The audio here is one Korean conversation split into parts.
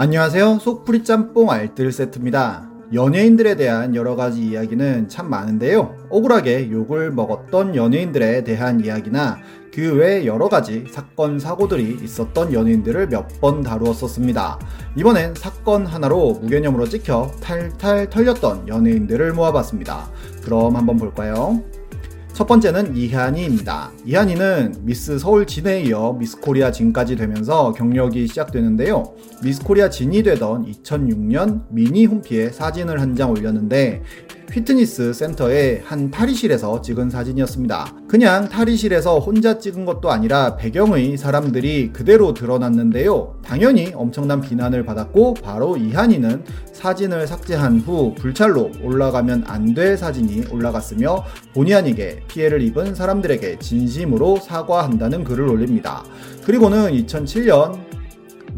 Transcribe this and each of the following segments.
안녕하세요. 속풀이 짬뽕 알뜰 세트입니다. 연예인들에 대한 여러 가지 이야기는 참 많은데요. 억울하게 욕을 먹었던 연예인들에 대한 이야기나 그 외 여러 가지 사건, 사고들이 있었던 연예인들을 몇 번 다루었었습니다. 이번엔 사건 하나로 무개념으로 찍혀 탈탈 털렸던 연예인들을 모아봤습니다. 그럼 한번 볼까요? 첫 번째는 이한이입니다. 이한이는 미스 서울 진에 이어 미스 코리아 진까지 되면서 경력이 시작되는데요. 미스 코리아 진이 되던 2006년 미니 홈피에 사진을 한 장 올렸는데 피트니스 센터의 한 탈의실에서 찍은 사진이었습니다. 그냥 탈의실에서 혼자 찍은 것도 아니라 배경의 사람들이 그대로 드러났는데요. 당연히 엄청난 비난을 받았고 바로 이한이는 사진을 삭제한 후 불찰로 올라가면 안 될 사진이 올라갔으며 본의 아니게 피해를 입은 사람들에게 진심으로 사과한다는 글을 올립니다. 그리고는 2007년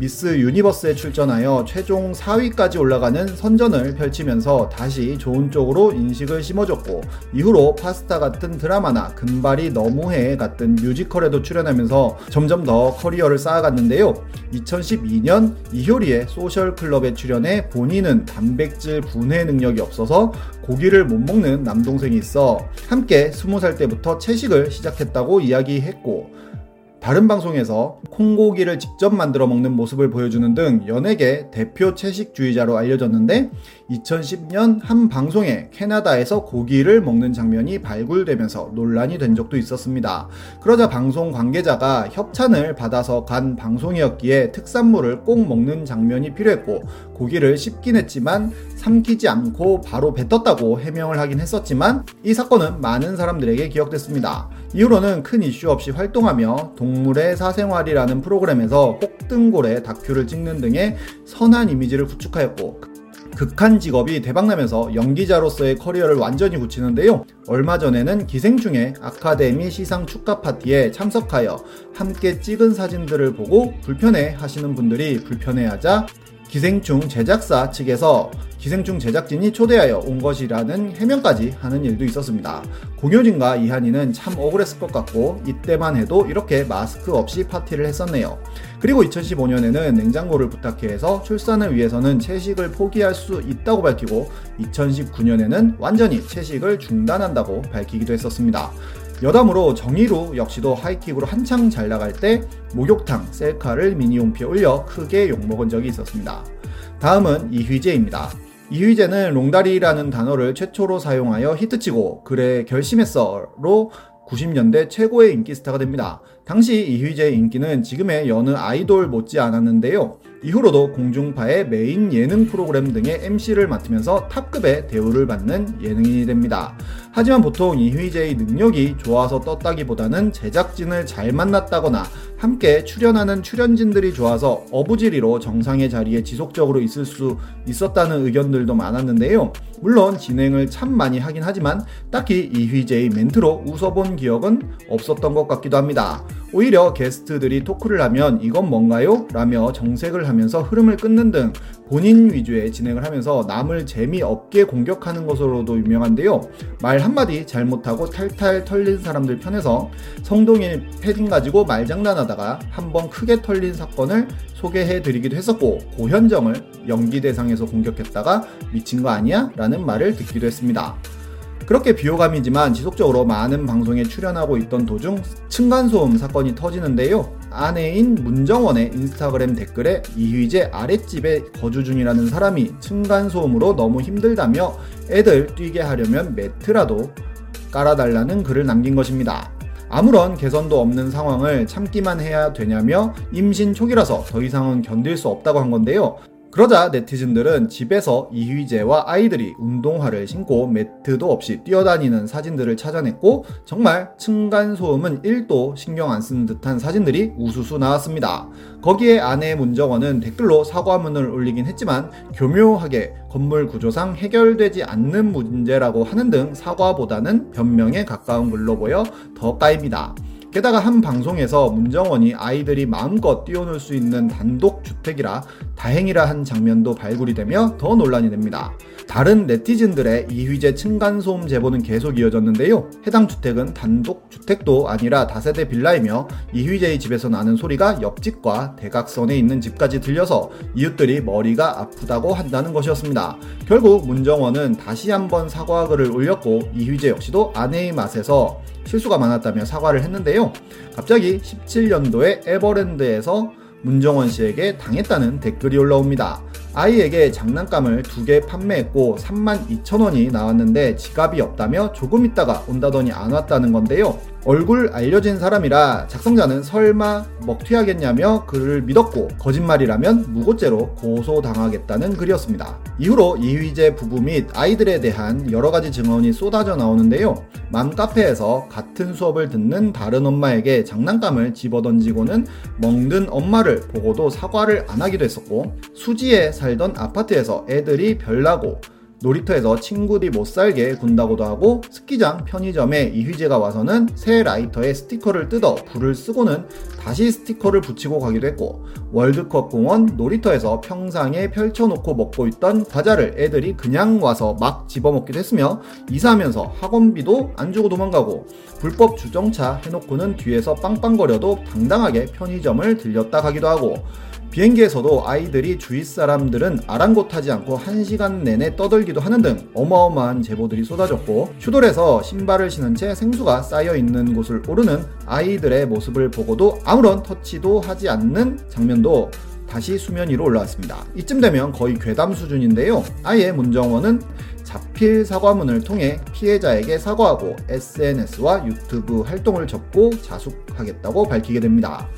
미스 유니버스에 출전하여 최종 4위까지 올라가는 선전을 펼치면서 다시 좋은 쪽으로 인식을 심어줬고 이후로 파스타 같은 드라마나 금발이 너무해 같은 뮤지컬에도 출연하면서 점점 더 커리어를 쌓아갔는데요. 2012년 이효리의 소셜클럽에 출연해 본인은 단백질 분해 능력이 없어서 고기를 못 먹는 남동생이 있어 함께 20살 때부터 채식을 시작했다고 이야기했고 다른 방송에서 콩고기를 직접 만들어 먹는 모습을 보여주는 등 연예계 대표 채식주의자로 알려졌는데 2010년 한 방송에 캐나다에서 고기를 먹는 장면이 발굴되면서 논란이 된 적도 있었습니다. 그러자 방송 관계자가 협찬을 받아서 간 방송이었기에 특산물을 꼭 먹는 장면이 필요했고 고기를 씹긴 했지만 삼키지 않고 바로 뱉었다고 해명을 하긴 했었지만 이 사건은 많은 사람들에게 기억됐습니다. 이후로는 큰 이슈 없이 활동하며 동 물의 사생활이라는 프로그램에서 혹등골의 다큐를 찍는 등의 선한 이미지를 구축하였고 극한 직업이 대박나면서 연기자로서의 커리어를 완전히 굳히는데요. 얼마 전에는 기생충의 아카데미 시상 축하 파티에 참석하여 함께 찍은 사진들을 보고 불편해 하시는 분들이 불편해하자 기생충 제작사 측에서 기생충 제작진이 초대하여 온 것이라는 해명까지 하는 일도 있었습니다. 공효진과 이한이는 참 억울했을 것 같고 이때만 해도 이렇게 마스크 없이 파티를 했었네요. 그리고 2015년에는 냉장고를 부탁해 해서 출산을 위해서는 채식을 포기할 수 있다고 밝히고 2019년에는 완전히 채식을 중단한다고 밝히기도 했었습니다. 여담으로 정의로 역시도 하이킥으로 한창 잘 나갈 때 목욕탕 셀카를 미니홈피에 올려 크게 욕먹은 적이 있었습니다. 다음은 이휘재입니다. 이휘재는 롱다리라는 단어를 최초로 사용하여 히트치고 그래 결심했어로 90년대 최고의 인기 스타가 됩니다. 당시 이휘재의 인기는 지금의 여느 아이돌 못지 않았는데요. 이후로도 공중파의 메인 예능 프로그램 등의 MC를 맡으면서 탑급의 대우를 받는 예능인이 됩니다. 하지만 보통 이휘재의 능력이 좋아서 떴다기보다는 제작진을 잘 만났다거나 함께 출연하는 출연진들이 좋아서 어부지리로 정상의 자리에 지속적으로 있을 수 있었다는 의견들도 많았는데요. 물론 진행을 참 많이 하긴 하지만 딱히 이휘재의 멘트로 웃어본 기억은 없었던 것 같기도 합니다. 오히려 게스트들이 토크를 하면 이건 뭔가요? 라며 정색을 하면서 흐름을 끊는 등 본인 위주의 진행을 하면서 남을 재미없게 공격하는 것으로도 유명한데요. 말 한마디 잘못하고 탈탈 털린 사람들 편에서 성동일 패딩 가지고 말장난하다가 한번 크게 털린 사건을 소개해 드리기도 했었고 고현정을 연기 대상에서 공격했다가 미친 거 아니야? 라는 말을 듣기도 했습니다. 그렇게 비호감이지만 지속적으로 많은 방송에 출연하고 있던 도중 층간소음 사건이 터지는데요. 아내인 문정원의 인스타그램 댓글에 이휘재 아랫집에 거주 중이라는 사람이 층간소음으로 너무 힘들다며 애들 뛰게 하려면 매트라도 깔아달라는 글을 남긴 것입니다. 아무런 개선도 없는 상황을 참기만 해야 되냐며 임신 초기라서 더 이상은 견딜 수 없다고 한 건데요. 그러자 네티즌들은 집에서 이휘재와 아이들이 운동화를 신고 매트도 없이 뛰어다니는 사진들을 찾아냈고 정말 층간소음은 1도 신경 안 쓰는 듯한 사진들이 우수수 나왔습니다. 거기에 아내 문정원은 댓글로 사과문을 올리긴 했지만 교묘하게 건물 구조상 해결되지 않는 문제라고 하는 등 사과보다는 변명에 가까운 글로 보여 더 까입니다. 게다가 한 방송에서 문정원이 아이들이 마음껏 뛰어놀 수 있는 단독 주택이라 다행이라 한 장면도 발굴이 되며 더 논란이 됩니다. 다른 네티즌들의 이휘재 층간소음 제보는 계속 이어졌는데요. 해당 주택은 단독 주택도 아니라 다세대 빌라이며 이휘재의 집에서 나는 소리가 옆집과 대각선에 있는 집까지 들려서 이웃들이 머리가 아프다고 한다는 것이었습니다. 결국 문정원은 다시 한번 사과글을 올렸고 이휘재 역시도 아내의 맛에서 실수가 많았다며 사과를 했는데요. 갑자기 17년도에 에버랜드에서 문정원 씨에게 당했다는 댓글이 올라옵니다. 아이에게 장난감을 두 개 판매했고 3만 2천 원이 나왔는데 지갑이 없다며 조금 있다가 온다더니 안 왔다는 건데요. 얼굴 알려진 사람이라 작성자는 설마 먹튀하겠냐며 그를 믿었고 거짓말이라면 무고죄로 고소당하겠다는 글이었습니다. 이후로 이휘재 부부 및 아이들에 대한 여러 가지 증언이 쏟아져 나오는데요. 맘카페에서 같은 수업을 듣는 다른 엄마에게 장난감을 집어던지고는 먹는 엄마를 보고도 사과를 안 하기도 했었고 수지에 살던 아파트에서 애들이 별나고 놀이터에서 친구들이 못 살게 군다고도 하고 스키장 편의점에 이휘재가 와서는 새 라이터에 스티커를 뜯어 불을 쓰고는 다시 스티커를 붙이고 가기도 했고 월드컵 공원 놀이터에서 평상에 펼쳐놓고 먹고 있던 과자를 애들이 그냥 와서 막 집어먹기도 했으며 이사하면서 학원비도 안 주고 도망가고 불법 주정차 해놓고는 뒤에서 빵빵거려도 당당하게 편의점을 들렸다 가기도 하고 비행기에서도 아이들이 주위 사람들은 아랑곳하지 않고 1시간 내내 떠들기도 하는 등 어마어마한 제보들이 쏟아졌고 슈돌에서 신발을 신은 채 생수가 쌓여 있는 곳을 오르는 아이들의 모습을 보고도 아무런 터치도 하지 않는 장면도 다시 수면 위로 올라왔습니다. 이쯤 되면 거의 괴담 수준인데요. 아예 문정원은 자필 사과문을 통해 피해자에게 사과하고 SNS와 유튜브 활동을 접고 자숙하겠다고 밝히게 됩니다.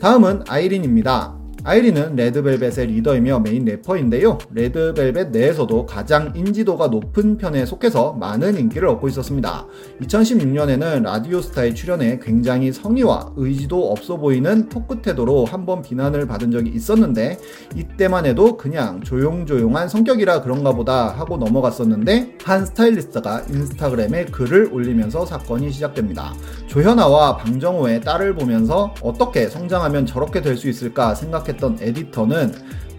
다음은 아이린입니다. 아이린은 레드벨벳의 리더이며 메인 래퍼인데요. 레드벨벳 내에서도 가장 인지도가 높은 편에 속해서 많은 인기를 얻고 있었습니다. 2016년에는 라디오스타에 출연해 굉장히 성의와 의지도 없어 보이는 토크 태도로 한번 비난을 받은 적이 있었는데 이때만 해도 그냥 조용조용한 성격이라 그런가 보다 하고 넘어갔었는데 한 스타일리스트가 인스타그램에 글을 올리면서 사건이 시작됩니다. 조현아와 방정호의 딸을 보면서 어떻게 성장하면 저렇게 될 수 있을까 생각했 생각 했던 에디터는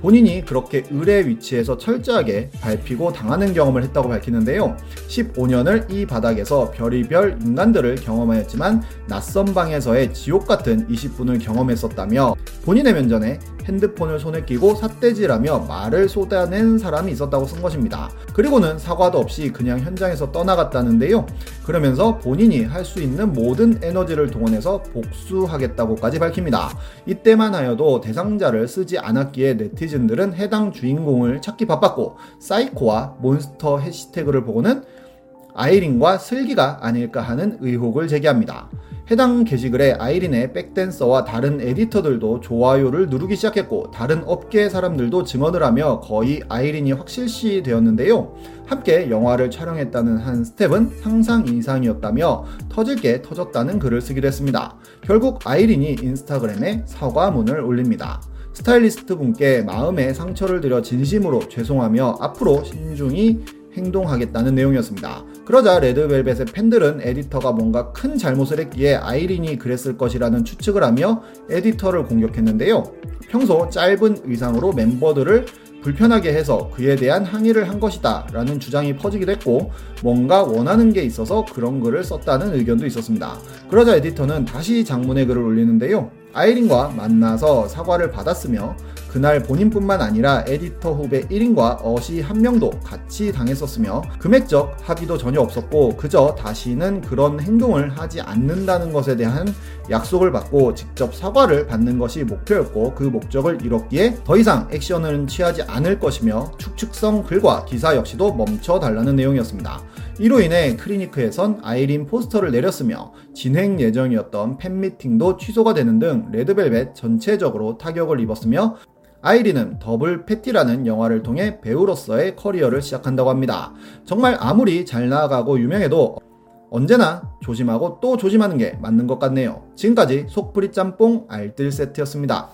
본인이 그렇게 을의 위치에서 철저하게 밟히고 당하는 경험을 했다고 밝히는데요. 15년을 이 바닥에서 별의별 인간들을 경험하였지만 낯선 방에서의 지옥 같은 20분을 경험했었다며 본인의 면전에 핸드폰을 손에 끼고 삿대질하며 말을 쏟아낸 사람이 있었다고 쓴 것입니다. 그리고는 사과도 없이 그냥 현장에서 떠나갔다는데요. 그러면서 본인이 할 수 있는 모든 에너지를 동원해서 복수하겠다고까지 밝힙니다. 이때만 하여도 대상자를 쓰지 않았기에 네티즌 들은 해당 주인공을 찾기 바빴고 사이코와 몬스터 해시태그를 보고는 아이린과 슬기가 아닐까 하는 의혹을 제기합니다. 해당 게시글에 아이린의 백댄서와 다른 에디터들도 좋아요를 누르기 시작했고 다른 업계 사람들도 증언을 하며 거의 아이린이 확실시 되었는데요. 함께 영화를 촬영했다는 한 스텝은 상상 이상이었다며 터질 게 터졌다는 글을 쓰기도 했습니다. 결국 아이린이 인스타그램에 사과문을 올립니다. 스타일리스트 분께 마음의 상처를 드려 진심으로 죄송하며 앞으로 신중히 행동하겠다는 내용이었습니다. 그러자 레드벨벳의 팬들은 에디터가 뭔가 큰 잘못을 했기에 아이린이 그랬을 것이라는 추측을 하며 에디터를 공격했는데요. 평소 짧은 의상으로 멤버들을 불편하게 해서 그에 대한 항의를 한 것이다 라는 주장이 퍼지기도 했고 뭔가 원하는 게 있어서 그런 글을 썼다는 의견도 있었습니다. 그러자 에디터는 다시 장문의 글을 올리는데요. 아이린과 만나서 사과를 받았으며 그날 본인뿐만 아니라 에디터 후배 1인과 어시 한 명도 같이 당했었으며 금액적 합의도 전혀 없었고 그저 다시는 그런 행동을 하지 않는다는 것에 대한 약속을 받고 직접 사과를 받는 것이 목표였고 그 목적을 이뤘기에 더 이상 액션을 취하지 않을 것이며 추측성 글과 기사 역시도 멈춰 달라는 내용이었습니다. 이로 인해 클리니크에선 아이린 포스터를 내렸으며 진행 예정이었던 팬미팅도 취소가 되는 등 레드벨벳 전체적으로 타격을 입었으며 아이린은 더블 패티라는 영화를 통해 배우로서의 커리어를 시작한다고 합니다. 정말 아무리 잘 나아가고 유명해도 언제나 조심하고 또 조심하는 게 맞는 것 같네요. 지금까지 속풀이 짬뽕 알뜰 세트였습니다.